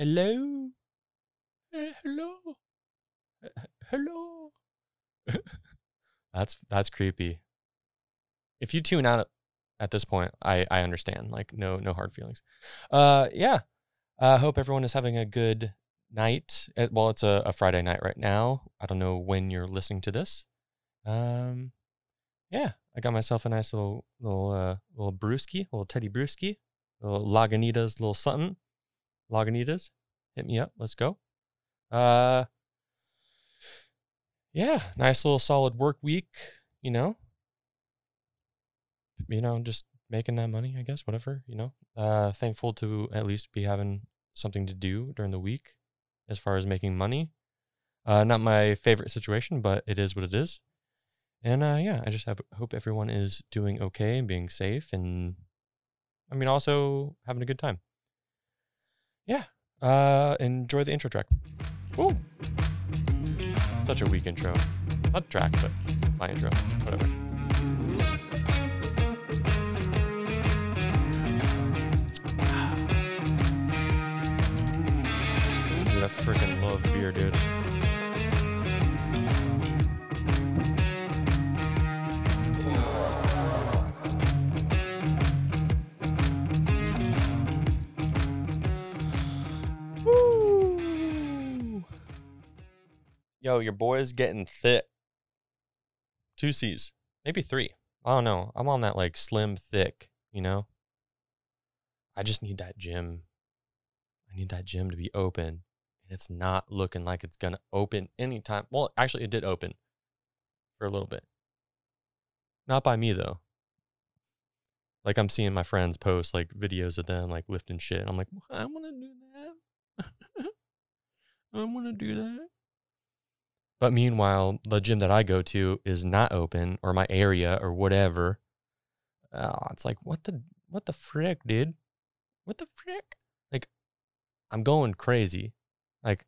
Hello? Eh, hello? Eh, Hello? that's that's creepy. If you tune out at this point, I I understand. Like no no hard feelings. Uh yeah. I hope everyone is having a good night. Uh, Well, it's a, a Friday night right now. I don't know when you're listening to this. Um yeah, I got myself a nice little little uh little brewski, little Teddy brewski, little Lagunitas, little something. Lagunitas, hit me up. Let's go. Uh, yeah, nice little solid work week. You know, you know, just making that money. I guess whatever. You know, uh, thankful to at least be having something to do during the week, as far as making money. Uh, not my favorite situation, but it is what it is. And uh, yeah, I just have hope everyone is doing okay and being safe, and I mean also having a good time. Yeah. Uh, enjoy the intro track. Woo! Such a weak intro. Not track, but my intro. Whatever. I freaking love beer, dude. Yo, your boy's getting thick. Two C's, maybe three. I don't know. I'm on that like slim thick, you know? I just need that gym. I need that gym to be open. And it's not looking like it's going to open anytime. Well, actually, it did open for a little bit. Not by me, though. Like, I'm seeing my friends post like videos of them like lifting shit. I'm like, I want to do that. I want to do that. But meanwhile, the gym that I go to is not open, or my area, or whatever. Oh, it's like what the what the frick, dude? What the frick? Like, I'm going crazy. Like,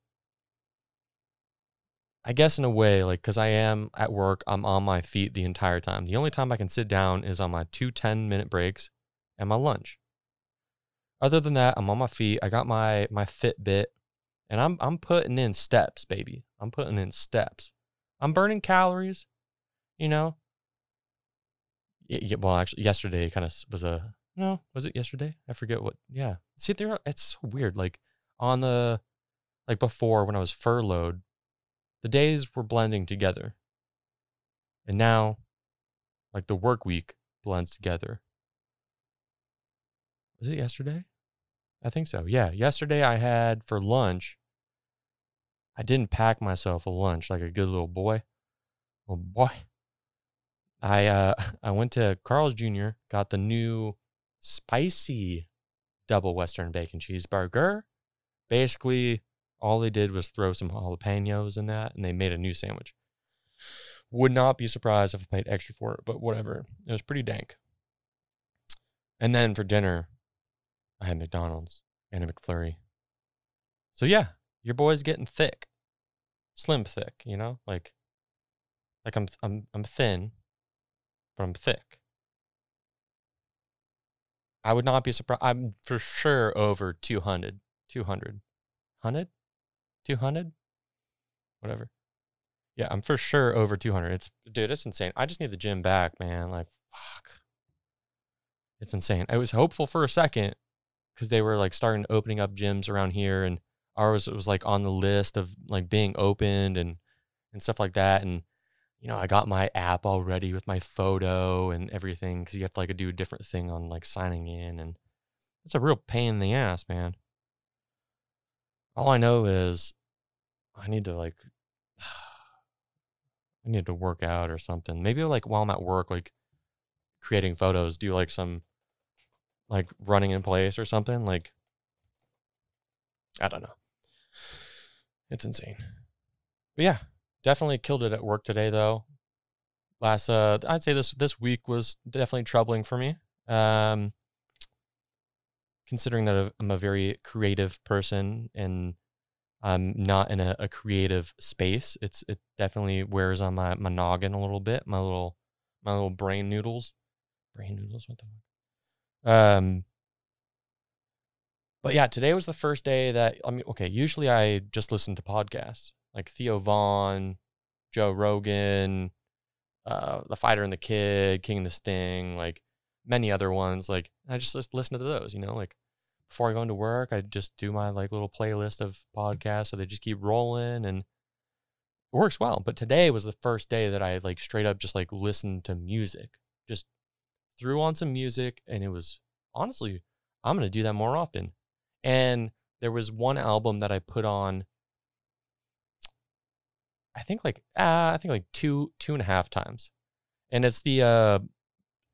I guess in a way, like, cause I am at work, I'm on my feet the entire time. The only time I can sit down is on my two 10 minute breaks and my lunch. Other than that, I'm on my feet. I got my my Fitbit, and I'm I'm putting in steps, baby. I'm putting in steps. I'm burning calories, you know. Y- y- well, actually, yesterday kind of was a no. Was it yesterday? I forget what. Yeah. See, there. It's weird. Like on the, like before when I was furloughed, the days were blending together, and now, like the work week blends together. Was it yesterday? I think so. Yeah. Yesterday I had for lunch. I didn't pack myself a lunch like a good little boy. Oh boy. I uh I went to Carl's Jr., got the new spicy double western bacon cheeseburger. Basically, all they did was throw some jalapenos in that and they made a new sandwich. Would not be surprised if I paid extra for it, but whatever. It was pretty dank. And then for dinner, I had McDonald's and a McFlurry. So yeah, your boy's getting thick, slim thick. You know, like, like I'm I'm I'm thin, but I'm thick. I would not be surprised. I'm for sure over 200, 200, 100, 200, whatever. Yeah, I'm for sure over 200. It's dude, it's insane. I just need the gym back, man. Like, fuck. It's insane. I was hopeful for a second because they were like starting opening up gyms around here and ours was like on the list of like being opened and and stuff like that and you know i got my app already with my photo and everything because you have to like do a different thing on like signing in and it's a real pain in the ass man. All i know is i need to like i need to work out or something. Maybe like while i'm at work like creating photos do like some like running in place or something like i don't know it's insane. But yeah definitely killed it at work today though. Last uh i'd say this this week was definitely troubling for me um considering that i'm a very creative person and i'm not in a, a creative space. It's it definitely wears on my, my noggin a little bit my little my little brain noodles. Brain noodles? What the fuck? Um But yeah, today was the first day that I mean, okay, usually I just listen to podcasts like Theo Von, Joe Rogan, uh, The Fighter and the Kid, King and the Sting, like many other ones. Like I just listen to those, you know, like before I go into work, I just do my like little playlist of podcasts so they just keep rolling and it works well. But today was the first day that I like straight up just like listened to music. Just threw on some music and it was honestly, I'm to do that more often. And there was one album that I put on I think like uh, I think like two two and a half times, and it's the uh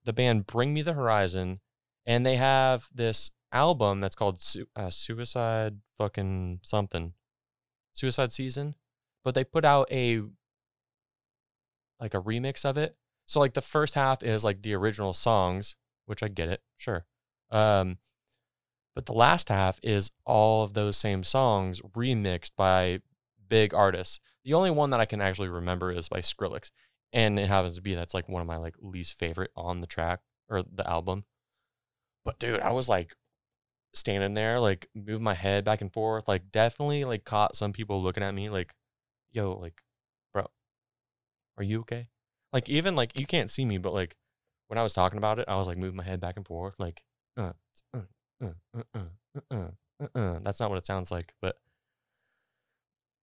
the band Bring Me the Horizon, and they have this album that's called Su- uh, Suicide fucking something, Suicide Season, but they put out a like a remix of it. So like the first half is like the original songs, which I get it, sure. Um, but the last half is all of those same songs remixed by big artists. The only one that I can actually remember is by Skrillex, and it happens to be that's like one of my like least favorite on the track or the album. But dude, I was like standing there, like move my head back and forth, like definitely like caught some people looking at me like, yo, like, bro, are you okay? Like even like you can't see me, but like when I was talking about it, I was like moving my head back and forth, like, uh, uh, uh, uh, uh. That's not what it sounds like, but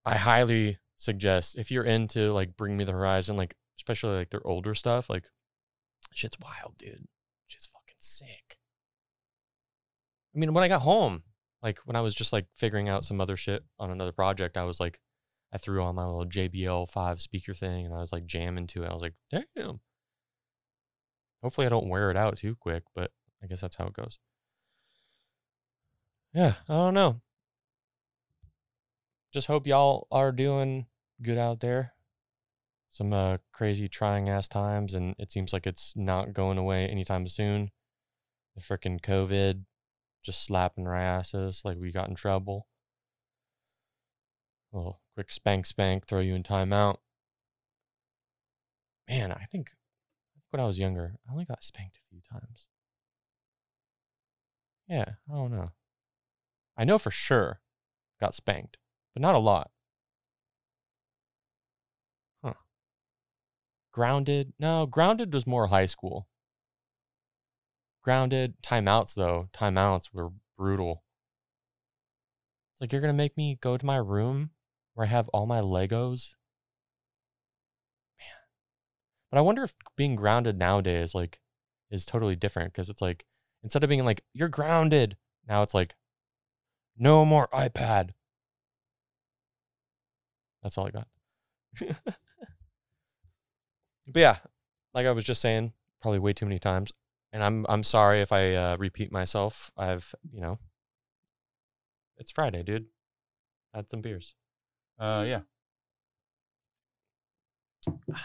I highly suggest if you're into like Bring Me the Horizon, like especially like their older stuff, like shit's wild, dude. Shit's fucking sick. I mean, when I got home, like when I was just like figuring out some other shit on another project, I was like, I threw on my little JBL five speaker thing and I was like jamming to it. I was like, damn. Hopefully I don't wear it out too quick, but I guess that's how it goes. Yeah, I don't know just hope y'all are doing good out there. Some uh, crazy trying ass times, and it seems like it's not going away anytime soon. The freaking COVID just slapping our asses like we got in trouble. A little quick spank spank, throw you in timeout. Man, I think when I was younger, I only got spanked a few times. Yeah, I don't know. I know for sure got spanked but not a lot. Huh. Grounded? No, grounded was more high school. Grounded, timeouts though, timeouts were brutal. It's like you're gonna make me go to my room where I have all my Legos. Man. But I wonder if being grounded nowadays like is totally different because it's like instead of being like, you're grounded, now it's like, no more iPad. That's all I got. but yeah, like I was just saying, probably way too many times, and I'm I'm sorry if I uh, repeat myself. I've you know, it's Friday, dude. Had some beers. Uh, yeah.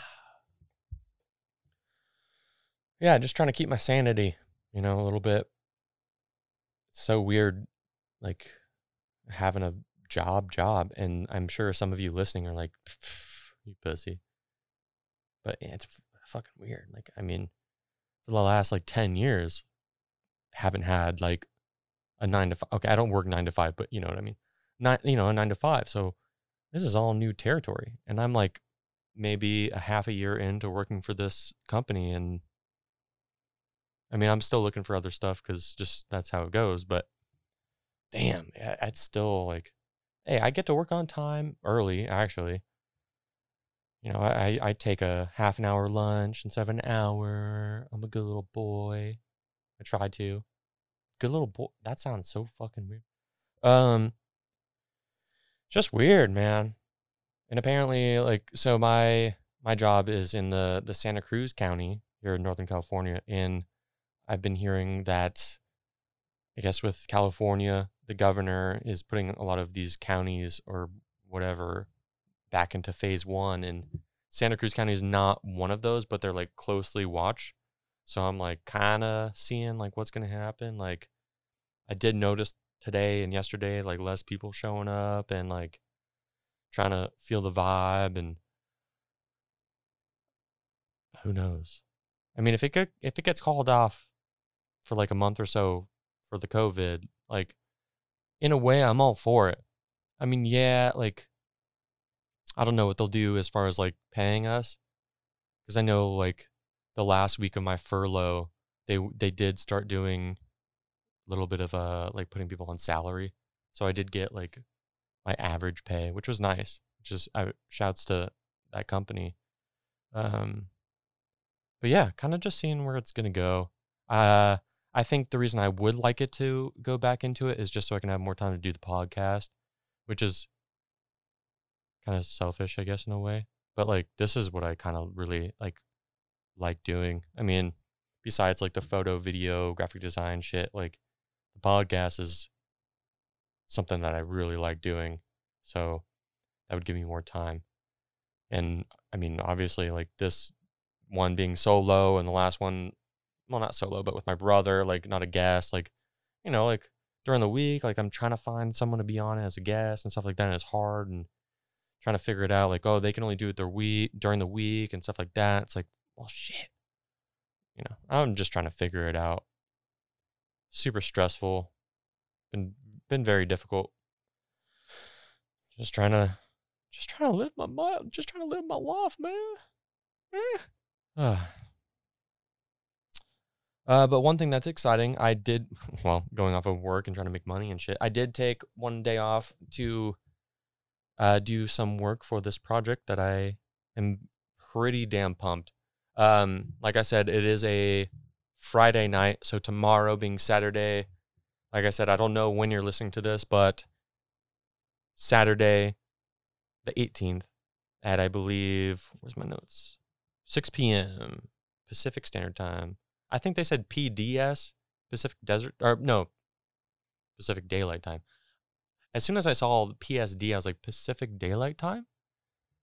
Yeah, just trying to keep my sanity, you know, a little bit. It's so weird, like having a job, job. And I'm sure some of you listening are like, you pussy. But yeah, it's fucking weird. Like, I mean, for the last like 10 years, haven't had like a nine to five. Okay, I don't work nine to five, but you know what I mean? Not, you know, a nine to five. So this is all new territory. And I'm like maybe a half a year into working for this company. And I mean, I'm still looking for other stuff because just that's how it goes. But damn, it's still like hey, I get to work on time early, actually. You know, I, I take a half an hour lunch instead of an hour. I'm a good little boy. I try to. Good little boy. That sounds so fucking weird. Um, just weird, man. And apparently, like, so my my job is in the the Santa Cruz County here in Northern California, and I've been hearing that I guess with California, the governor is putting a lot of these counties or whatever back into phase one. And Santa Cruz County is not one of those, but they're like closely watched. So I'm like kind of seeing like what's going to happen. Like I did notice today and yesterday, like less people showing up and like trying to feel the vibe and who knows? I mean, if it get, if it gets called off for like a month or so for the COVID, like in a way, I'm all for it. I mean, yeah, like I don't know what they'll do as far as like paying us, because I know like the last week of my furlough, they they did start doing a little bit of uh like putting people on salary, so I did get like my average pay, which was nice. Which is I shouts to that company. Um, but yeah, kind of just seeing where it's gonna go. Uh, I think the reason I would like it to go back into it is just so I can have more time to do the podcast, which is kind of selfish, I guess, in a way. But like, this is what I kind of really like like doing. I mean, besides like the photo, video, graphic design shit, like the podcast is something that I really like doing. So that would give me more time. And I mean, obviously, like this one being solo and the last one well, not solo, but with my brother, like not a guest, like, you know, like during the week, like I'm trying to find someone to be on as a guest and stuff like that. And it's hard and trying to figure it out. Like, oh, they can only do it their week during the week and stuff like that. It's like, well, shit. You know, I'm just trying to figure it out. Super stressful. Been been very difficult. Just trying to just trying to live my just trying to live my life, man. Eh. Uh, but one thing that's exciting, I did, well, going off of work and trying to make money and shit, I did take one day off to uh, do some work for this project that I am pretty damn pumped. Um, like I said, it is a Friday night. So tomorrow being Saturday, like I said, I don't know when you're listening to this, but Saturday, the 18th, at I believe, where's my notes? 6 p.m. Pacific Standard Time. I think they said PDS, Pacific Desert, or no, Pacific Daylight Time. As soon as I saw PSD, I was like, Pacific Daylight Time?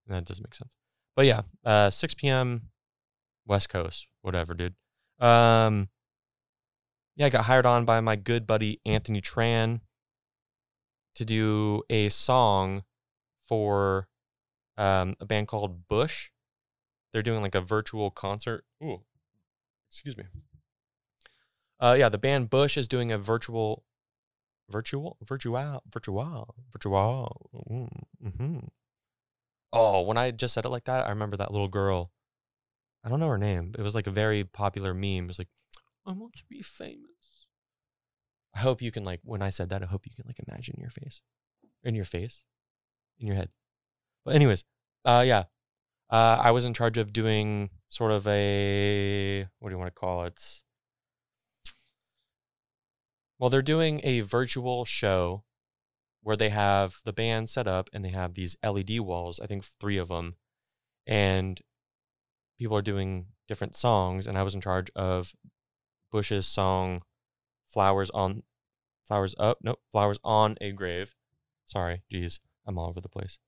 That doesn't make sense. But yeah, uh, 6 p.m. West Coast, whatever, dude. Um, yeah, I got hired on by my good buddy Anthony Tran to do a song for um, a band called Bush. They're doing like a virtual concert. Ooh, excuse me. Uh, yeah, the band Bush is doing a virtual, virtual, virtual, virtual, virtual. Mm-hmm. Oh, when I just said it like that, I remember that little girl. I don't know her name. It was like a very popular meme. It was like, I want to be famous. I hope you can like when I said that. I hope you can like imagine your face, in your face, in your head. But anyways, uh, yeah, uh, I was in charge of doing sort of a what do you want to call it? Well, they're doing a virtual show where they have the band set up and they have these LED walls, I think three of them, and people are doing different songs. And I was in charge of Bush's song "Flowers on Flowers Up," nope, "Flowers on a Grave." Sorry, geez, I'm all over the place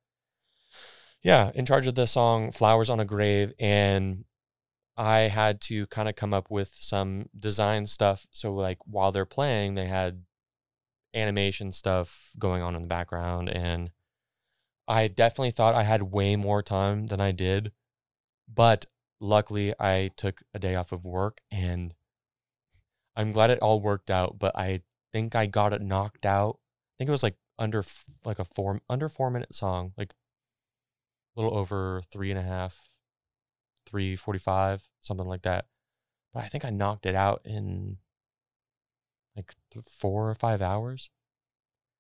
yeah, in charge of the song Flowers on a Grave. And I had to kind of come up with some design stuff. So, like, while they're playing, they had animation stuff going on in the background. And I definitely thought I had way more time than I did. But luckily, I took a day off of work and I'm glad it all worked out. But I think I got it knocked out. I think it was like under like a four under four minute song, like a little over three and a half, three forty-five, something like that. But I think I knocked it out in like four or five hours.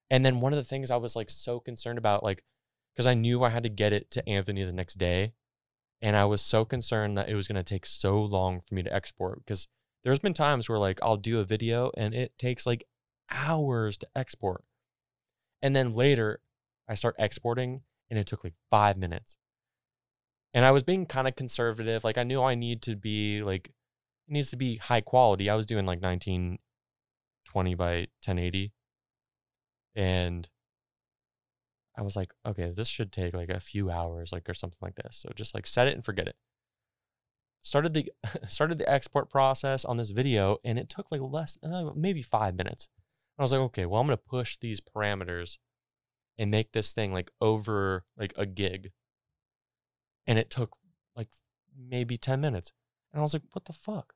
And then one of the things I was like so concerned about, like, because I knew I had to get it to Anthony the next day. And I was so concerned that it was going to take so long for me to export because there's been times where like I'll do a video and it takes like hours to export. And then later I start exporting and it took like five minutes. And I was being kind of conservative. Like I knew I need to be like it needs to be high quality. I was doing like 1920 by 1080. And I was like, okay, this should take like a few hours, like or something like this. So just like set it and forget it. Started the started the export process on this video, and it took like less, uh, maybe five minutes. I was like, okay, well, I'm gonna push these parameters and make this thing like over like a gig. And it took like maybe 10 minutes. And I was like, what the fuck?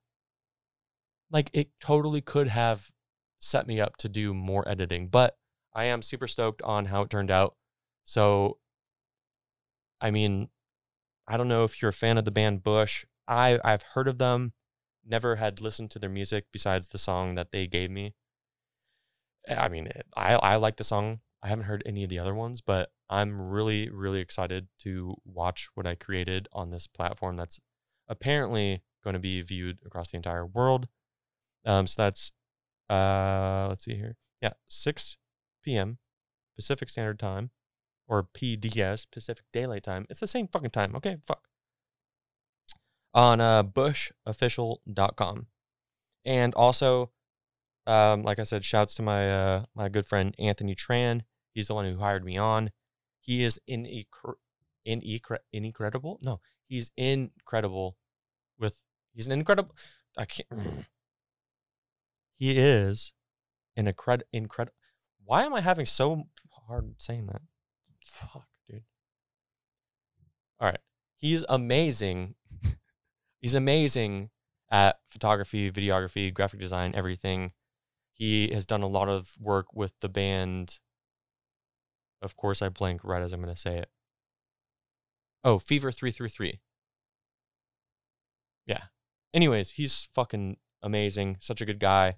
Like it totally could have set me up to do more editing, but I am super stoked on how it turned out. So, I mean, I don't know if you're a fan of the band Bush. I I've heard of them, never had listened to their music besides the song that they gave me. I mean, I I like the song. I haven't heard any of the other ones, but I'm really really excited to watch what I created on this platform that's apparently going to be viewed across the entire world. Um, so that's uh, let's see here. Yeah, 6 p.m. Pacific Standard Time or PDS, Pacific Daylight Time. It's the same fucking time. Okay, fuck. On uh, bushofficial.com. And also, um, like I said, shouts to my uh, my good friend Anthony Tran. He's the one who hired me on. He is in in incredible. No, he's incredible with he's an incredible. I can't. He is an incredible incredible. Why am I having so hard saying that? Fuck, dude. All right. He's amazing. He's amazing at photography, videography, graphic design, everything. He has done a lot of work with the band. Of course, I blank right as I'm going to say it. Oh, Fever 333. Yeah. Anyways, he's fucking amazing. Such a good guy.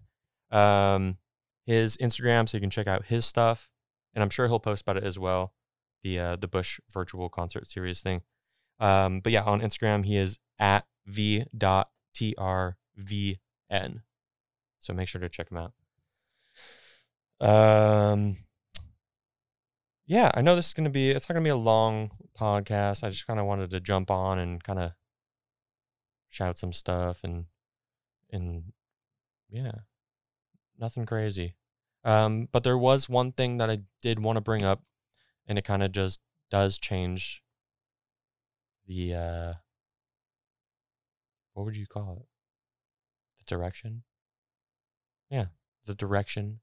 Um, his Instagram, so you can check out his stuff, and I'm sure he'll post about it as well. The uh, the Bush virtual concert series thing. Um, but yeah, on Instagram he is at v dot trvn. So make sure to check him out. Um, yeah, I know this is gonna be. It's not gonna be a long podcast. I just kind of wanted to jump on and kind of shout some stuff and and yeah, nothing crazy. Um, but there was one thing that I did want to bring up, and it kind of just does change the uh, what would you call it? The direction. Yeah, the direction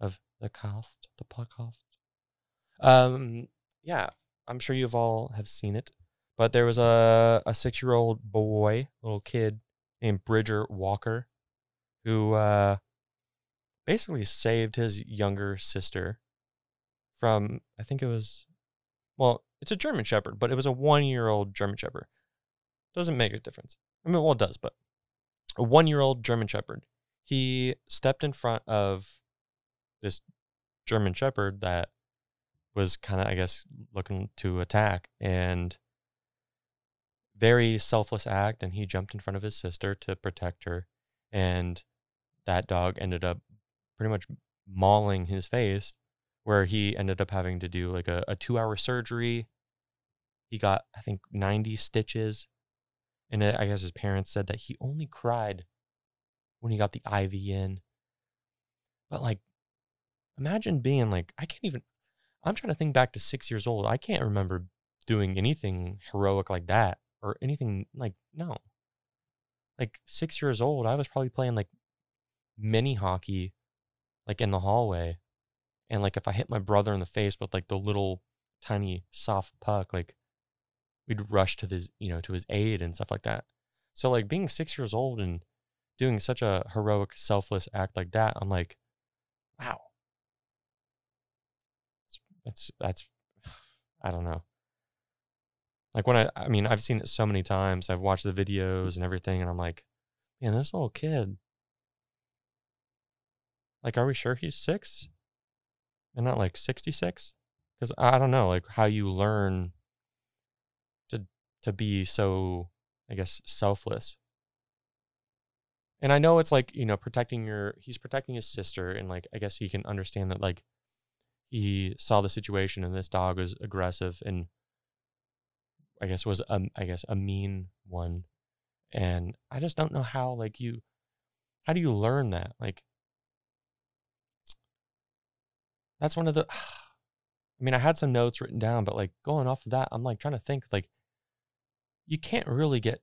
of the cast, the podcast. Um, yeah, I'm sure you've all have seen it, but there was a a six year old boy, little kid named Bridger Walker, who uh basically saved his younger sister from I think it was well, it's a German Shepherd, but it was a one year old German Shepherd. Doesn't make a difference. I mean, well, it does, but a one year old German Shepherd. He stepped in front of this German Shepherd that was kind of, I guess, looking to attack and very selfless act. And he jumped in front of his sister to protect her. And that dog ended up pretty much mauling his face where he ended up having to do like a, a two hour surgery. He got, I think, 90 stitches. And I guess his parents said that he only cried when he got the IV in. But like, imagine being like, I can't even, I'm trying to think back to six years old. I can't remember doing anything heroic like that or anything like, no. Like six years old, I was probably playing like mini hockey like in the hallway. And like if I hit my brother in the face with like the little tiny soft puck, like we'd rush to his, you know, to his aid and stuff like that. So like being six years old and doing such a heroic, selfless act like that, I'm like, wow. That's that's I don't know. Like when I I mean, I've seen it so many times. I've watched the videos and everything, and I'm like, man, this little kid like, are we sure he's six and not like 66? Because I don't know, like how you learn to to be so, I guess, selfless. And I know it's like, you know, protecting your he's protecting his sister and like I guess he can understand that like he saw the situation and this dog was aggressive and I guess was a I guess a mean one. And I just don't know how like you how do you learn that? Like that's one of the I mean, I had some notes written down, but like going off of that, I'm like trying to think like you can't really get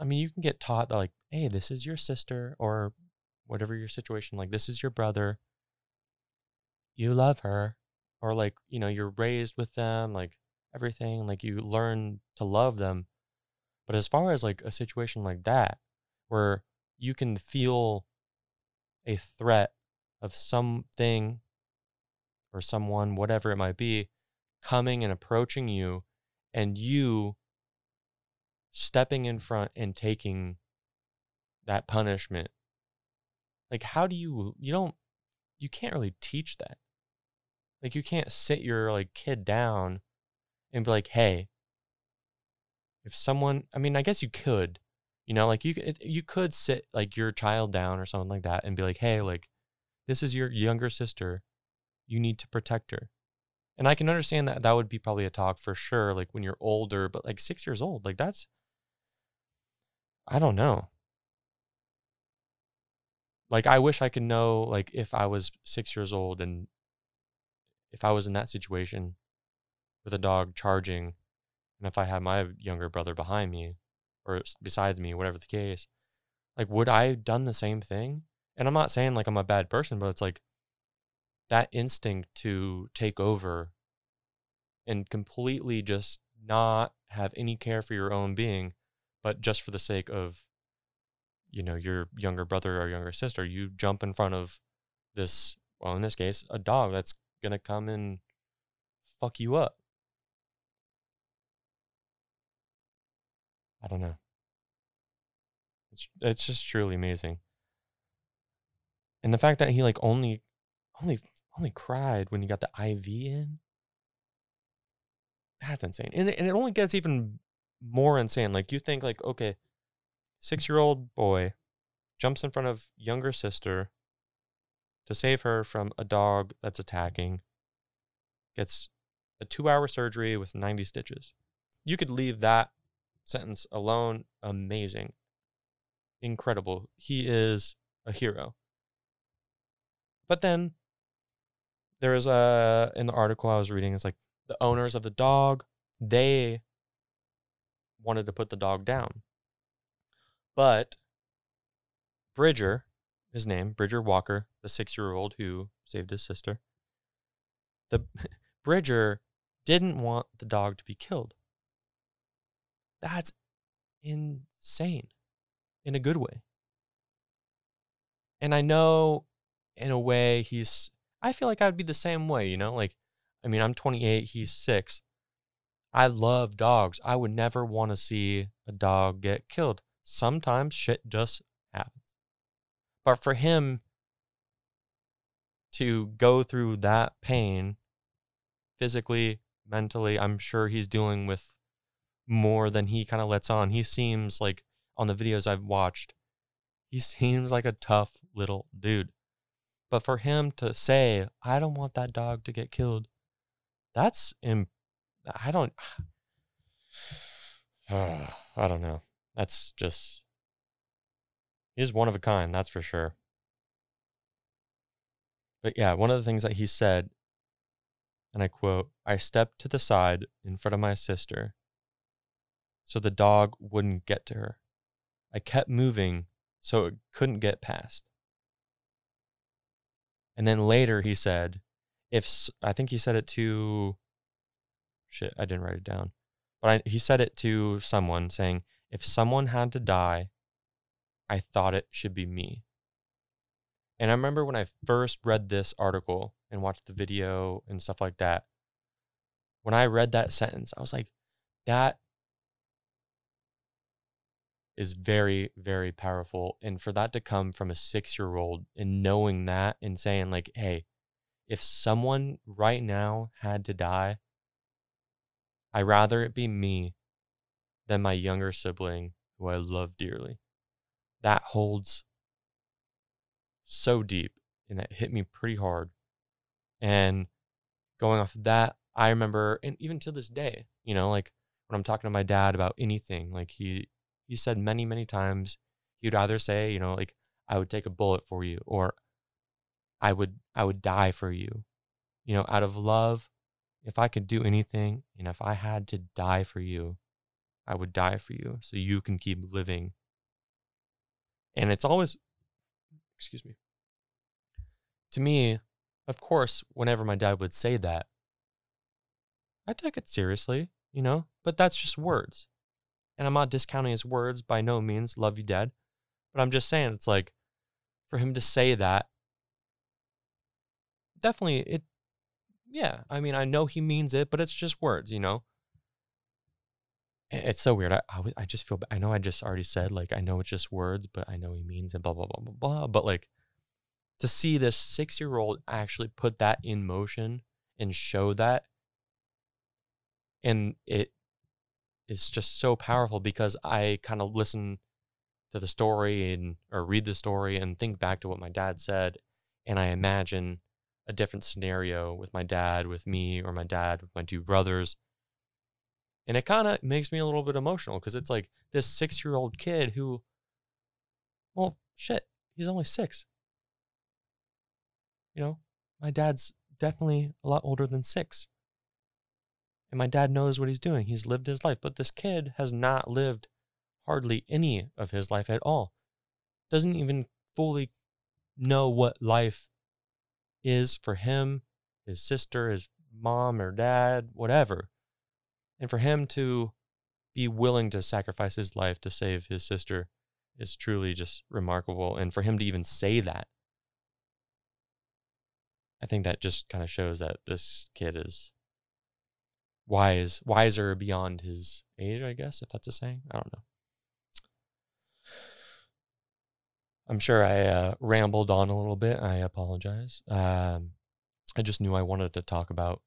I mean, you can get taught that like, hey, this is your sister or whatever your situation, like this is your brother. You love her. Or like, you know, you're raised with them, like everything, like you learn to love them. But as far as like a situation like that, where you can feel a threat of something or someone, whatever it might be, coming and approaching you and you stepping in front and taking that punishment. Like, how do you, you don't, you can't really teach that. Like, you can't sit your like kid down and be like, hey, if someone, I mean, I guess you could, you know, like you you could sit like your child down or something like that and be like, hey, like this is your younger sister, you need to protect her. And I can understand that that would be probably a talk for sure, like when you're older, but like six years old, like that's, I don't know. Like I wish I could know, like if I was six years old and if I was in that situation with a dog charging and if I had my younger brother behind me or besides me, whatever the case, like would I have done the same thing? And I'm not saying like I'm a bad person, but it's like that instinct to take over and completely just not have any care for your own being, but just for the sake of, you know, your younger brother or younger sister, you jump in front of this, well, in this case, a dog that's to come and fuck you up. I don't know. It's it's just truly amazing. And the fact that he like only only only cried when he got the IV in. That's insane. And and it only gets even more insane. Like you think like okay, 6-year-old boy jumps in front of younger sister to save her from a dog that's attacking. Gets a 2-hour surgery with 90 stitches. You could leave that sentence alone amazing. Incredible. He is a hero. But then there is a in the article I was reading, it's like the owners of the dog, they wanted to put the dog down. But Bridger, his name, Bridger Walker, the six year old who saved his sister, the Bridger didn't want the dog to be killed. That's insane in a good way. And I know in a way he's, I feel like I'd be the same way, you know? Like, I mean, I'm 28, he's six. I love dogs. I would never want to see a dog get killed. Sometimes shit just happens. But for him to go through that pain physically, mentally, I'm sure he's dealing with more than he kind of lets on. He seems like on the videos I've watched, he seems like a tough little dude. But for him to say, I don't want that dog to get killed, that's, Im- I don't, I don't know. That's just, he's one of a kind, that's for sure. But yeah, one of the things that he said, and I quote, I stepped to the side in front of my sister so the dog wouldn't get to her. I kept moving so it couldn't get past. And then later he said, if I think he said it to shit, I didn't write it down. But I, he said it to someone saying, if someone had to die, I thought it should be me. And I remember when I first read this article and watched the video and stuff like that, when I read that sentence, I was like, that is very, very powerful. And for that to come from a six year old and knowing that and saying, like, hey, if someone right now had to die, I'd rather it be me than my younger sibling who I love dearly. That holds so deep and it hit me pretty hard. And going off of that, I remember, and even to this day, you know, like when I'm talking to my dad about anything, like he he said many, many times he'd either say, you know, like, I would take a bullet for you or I would I would die for you. You know, out of love, if I could do anything and if I had to die for you, I would die for you so you can keep living. And it's always excuse me. To me, of course, whenever my dad would say that, I took it seriously, you know, but that's just words. And I'm not discounting his words by no means, love you, dad. But I'm just saying, it's like for him to say that, definitely, it yeah, I mean, I know he means it, but it's just words, you know? It's so weird. I, I, I just feel, I know I just already said, like, I know it's just words, but I know he means it, blah, blah, blah, blah, blah. But like, to see this six year old actually put that in motion and show that, and it is just so powerful because I kind of listen to the story and or read the story and think back to what my dad said and I imagine a different scenario with my dad, with me, or my dad, with my two brothers. And it kind of makes me a little bit emotional because it's like this six year old kid who, well, shit, he's only six. You know, my dad's definitely a lot older than six. And my dad knows what he's doing. He's lived his life. But this kid has not lived hardly any of his life at all. Doesn't even fully know what life is for him, his sister, his mom or dad, whatever. And for him to be willing to sacrifice his life to save his sister is truly just remarkable. And for him to even say that, I think that just kind of shows that this kid is wise, wiser beyond his age, I guess, if that's a saying. I don't know. I'm sure I uh, rambled on a little bit. I apologize. Um, I just knew I wanted to talk about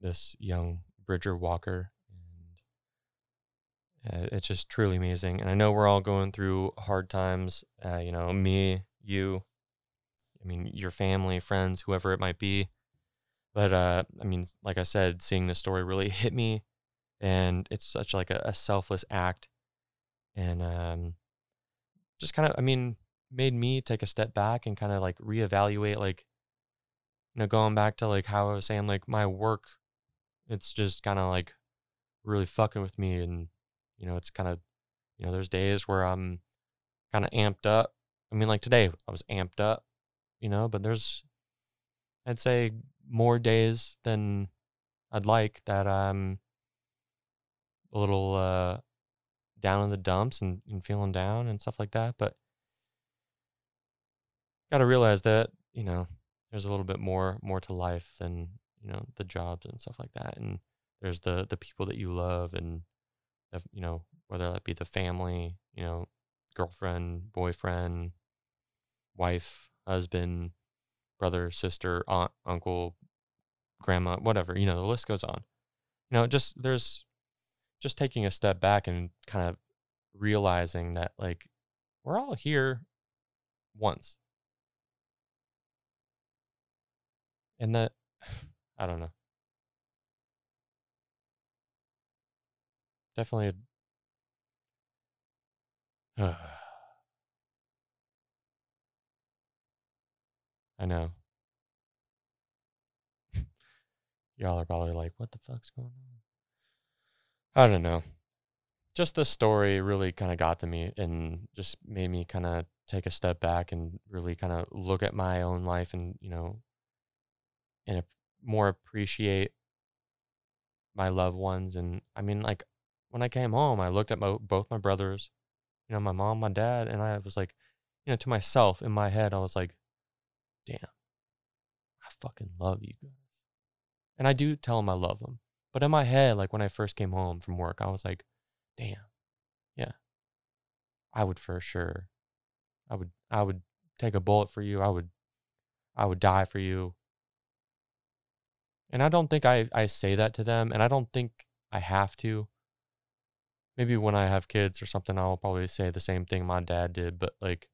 this young Bridger Walker, uh, it's just truly amazing. And I know we're all going through hard times. Uh, you know, me, you, I mean, your family, friends, whoever it might be. But uh, I mean, like I said, seeing this story really hit me, and it's such like a, a selfless act, and um, just kind of, I mean, made me take a step back and kind of like reevaluate like you know going back to like how I was saying like my work it's just kind of like really fucking with me and you know it's kind of you know there's days where I'm kind of amped up. I mean like today I was amped up you know but there's I'd say more days than I'd like that I'm a little uh down in the dumps and, and feeling down and stuff like that but got to realize that you know there's a little bit more more to life than you know the jobs and stuff like that and there's the the people that you love and you know whether that be the family you know girlfriend boyfriend wife husband brother sister aunt uncle grandma whatever you know the list goes on you know just there's just taking a step back and kind of realizing that like we're all here once And that, I don't know. Definitely. I know. Y'all are probably like, what the fuck's going on? I don't know. Just the story really kind of got to me and just made me kind of take a step back and really kind of look at my own life and, you know, and more appreciate my loved ones. And I mean, like when I came home, I looked at my, both my brothers, you know, my mom, my dad, and I was like, you know, to myself in my head, I was like, damn, I fucking love you guys. And I do tell them I love them. But in my head, like when I first came home from work, I was like, damn, yeah, I would for sure. I would, I would take a bullet for you. I would, I would die for you. And I don't think I, I say that to them, and I don't think I have to. Maybe when I have kids or something, I'll probably say the same thing my dad did. But like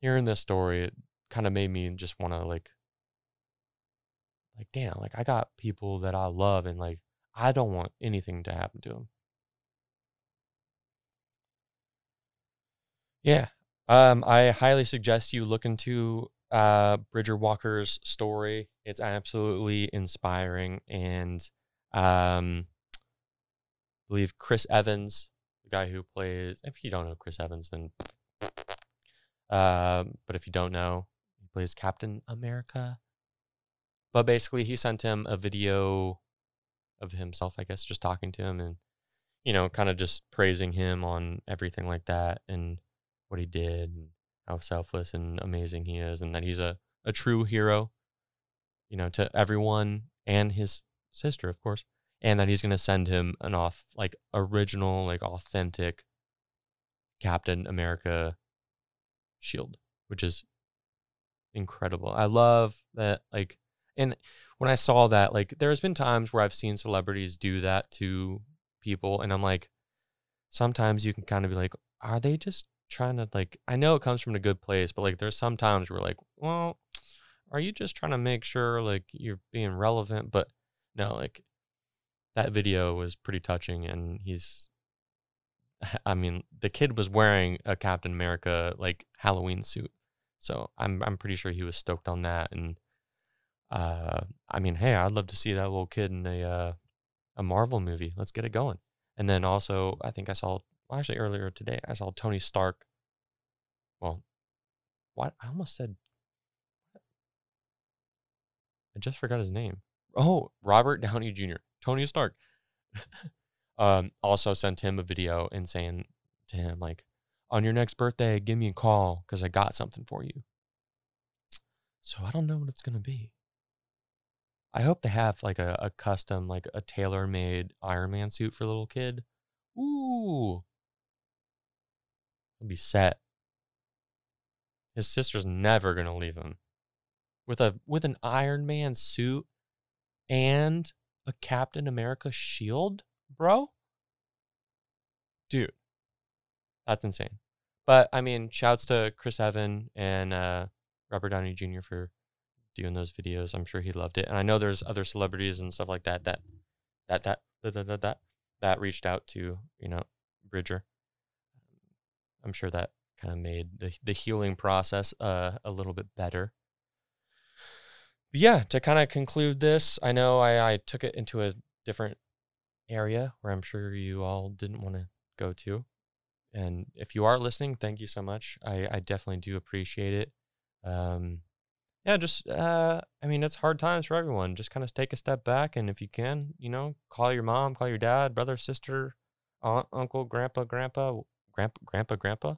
hearing this story, it kind of made me just want to like, like, damn, like I got people that I love, and like I don't want anything to happen to them. Yeah. Um, I highly suggest you look into uh, Bridger Walker's story. It's absolutely inspiring, and um, believe Chris Evans, the guy who plays. If you don't know Chris Evans, then. Uh, but if you don't know, he plays Captain America. But basically, he sent him a video of himself, I guess, just talking to him and, you know, kind of just praising him on everything like that and what he did and how selfless and amazing he is and that he's a, a true hero. you know, to everyone and his sister, of course, and that he's going to send him an off like original, like authentic Captain America shield, which is incredible. I love that like and when I saw that like there's been times where I've seen celebrities do that to people and I'm like sometimes you can kind of be like are they just trying to like I know it comes from a good place but like there's some times where like well are you just trying to make sure like you're being relevant but no like that video was pretty touching and he's I mean, the kid was wearing a Captain America like Halloween suit. So I'm I'm pretty sure he was stoked on that and uh I mean, hey, I'd love to see that little kid in a uh, a Marvel movie. Let's get it going. And then also, I think I saw well, actually earlier today I saw Tony Stark. Well, what I almost said I just forgot his name. Oh, Robert Downey Jr. Tony Stark. um, also sent him a video and saying to him like, "On your next birthday, give me a call because I got something for you." So I don't know what it's gonna be. I hope they have like a, a custom, like a tailor made Iron Man suit for little kid. Ooh. He'll be set. His sister's never gonna leave him. With a with an Iron Man suit and a Captain America shield? bro. Dude, that's insane. But I mean, shouts to Chris Evan and uh, Robert Downey Jr. for doing those videos. I'm sure he loved it, and I know there's other celebrities and stuff like that that that that that that that, that, that reached out to you know Bridger. I'm sure that kind of made the the healing process uh, a little bit better. Yeah, to kind of conclude this, I know I, I took it into a different area where I'm sure you all didn't want to go to. And if you are listening, thank you so much. I, I definitely do appreciate it. Um, yeah, just, uh, I mean, it's hard times for everyone. Just kind of take a step back. And if you can, you know, call your mom, call your dad, brother, sister, aunt, uncle, grandpa, grandpa, grandpa, grandpa, grandpa.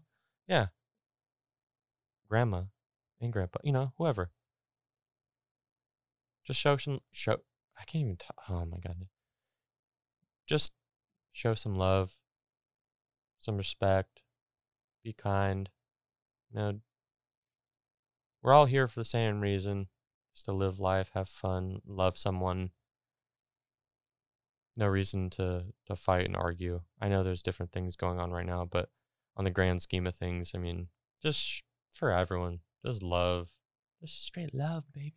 Yeah. Grandma and grandpa, you know, whoever. Just show some, show, I can't even, talk. oh my God just show some love, some respect, be kind. You know, we're all here for the same reason, just to live life, have fun, love someone. No reason to to fight and argue. I know there's different things going on right now, but on the grand scheme of things, I mean, just for everyone, just love, just straight love, baby.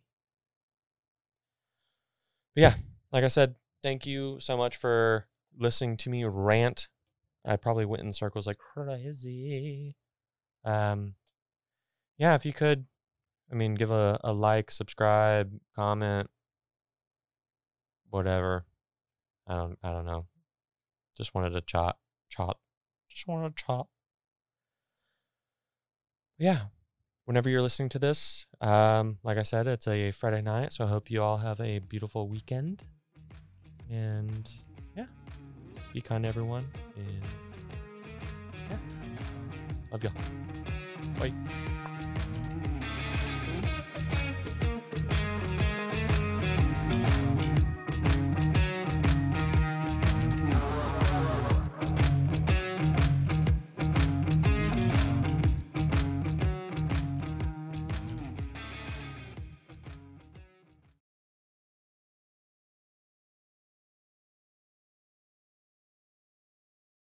But yeah, like I said, thank you so much for listening to me rant. I probably went in circles like crazy. Um, yeah, if you could, I mean, give a, a like, subscribe, comment, whatever. I don't, I don't know. Just wanted to chop, chop, just wanted to chop. Yeah, whenever you're listening to this, um, like I said, it's a Friday night, so I hope you all have a beautiful weekend. And yeah, be kind to everyone. And yeah, love y'all. Bye.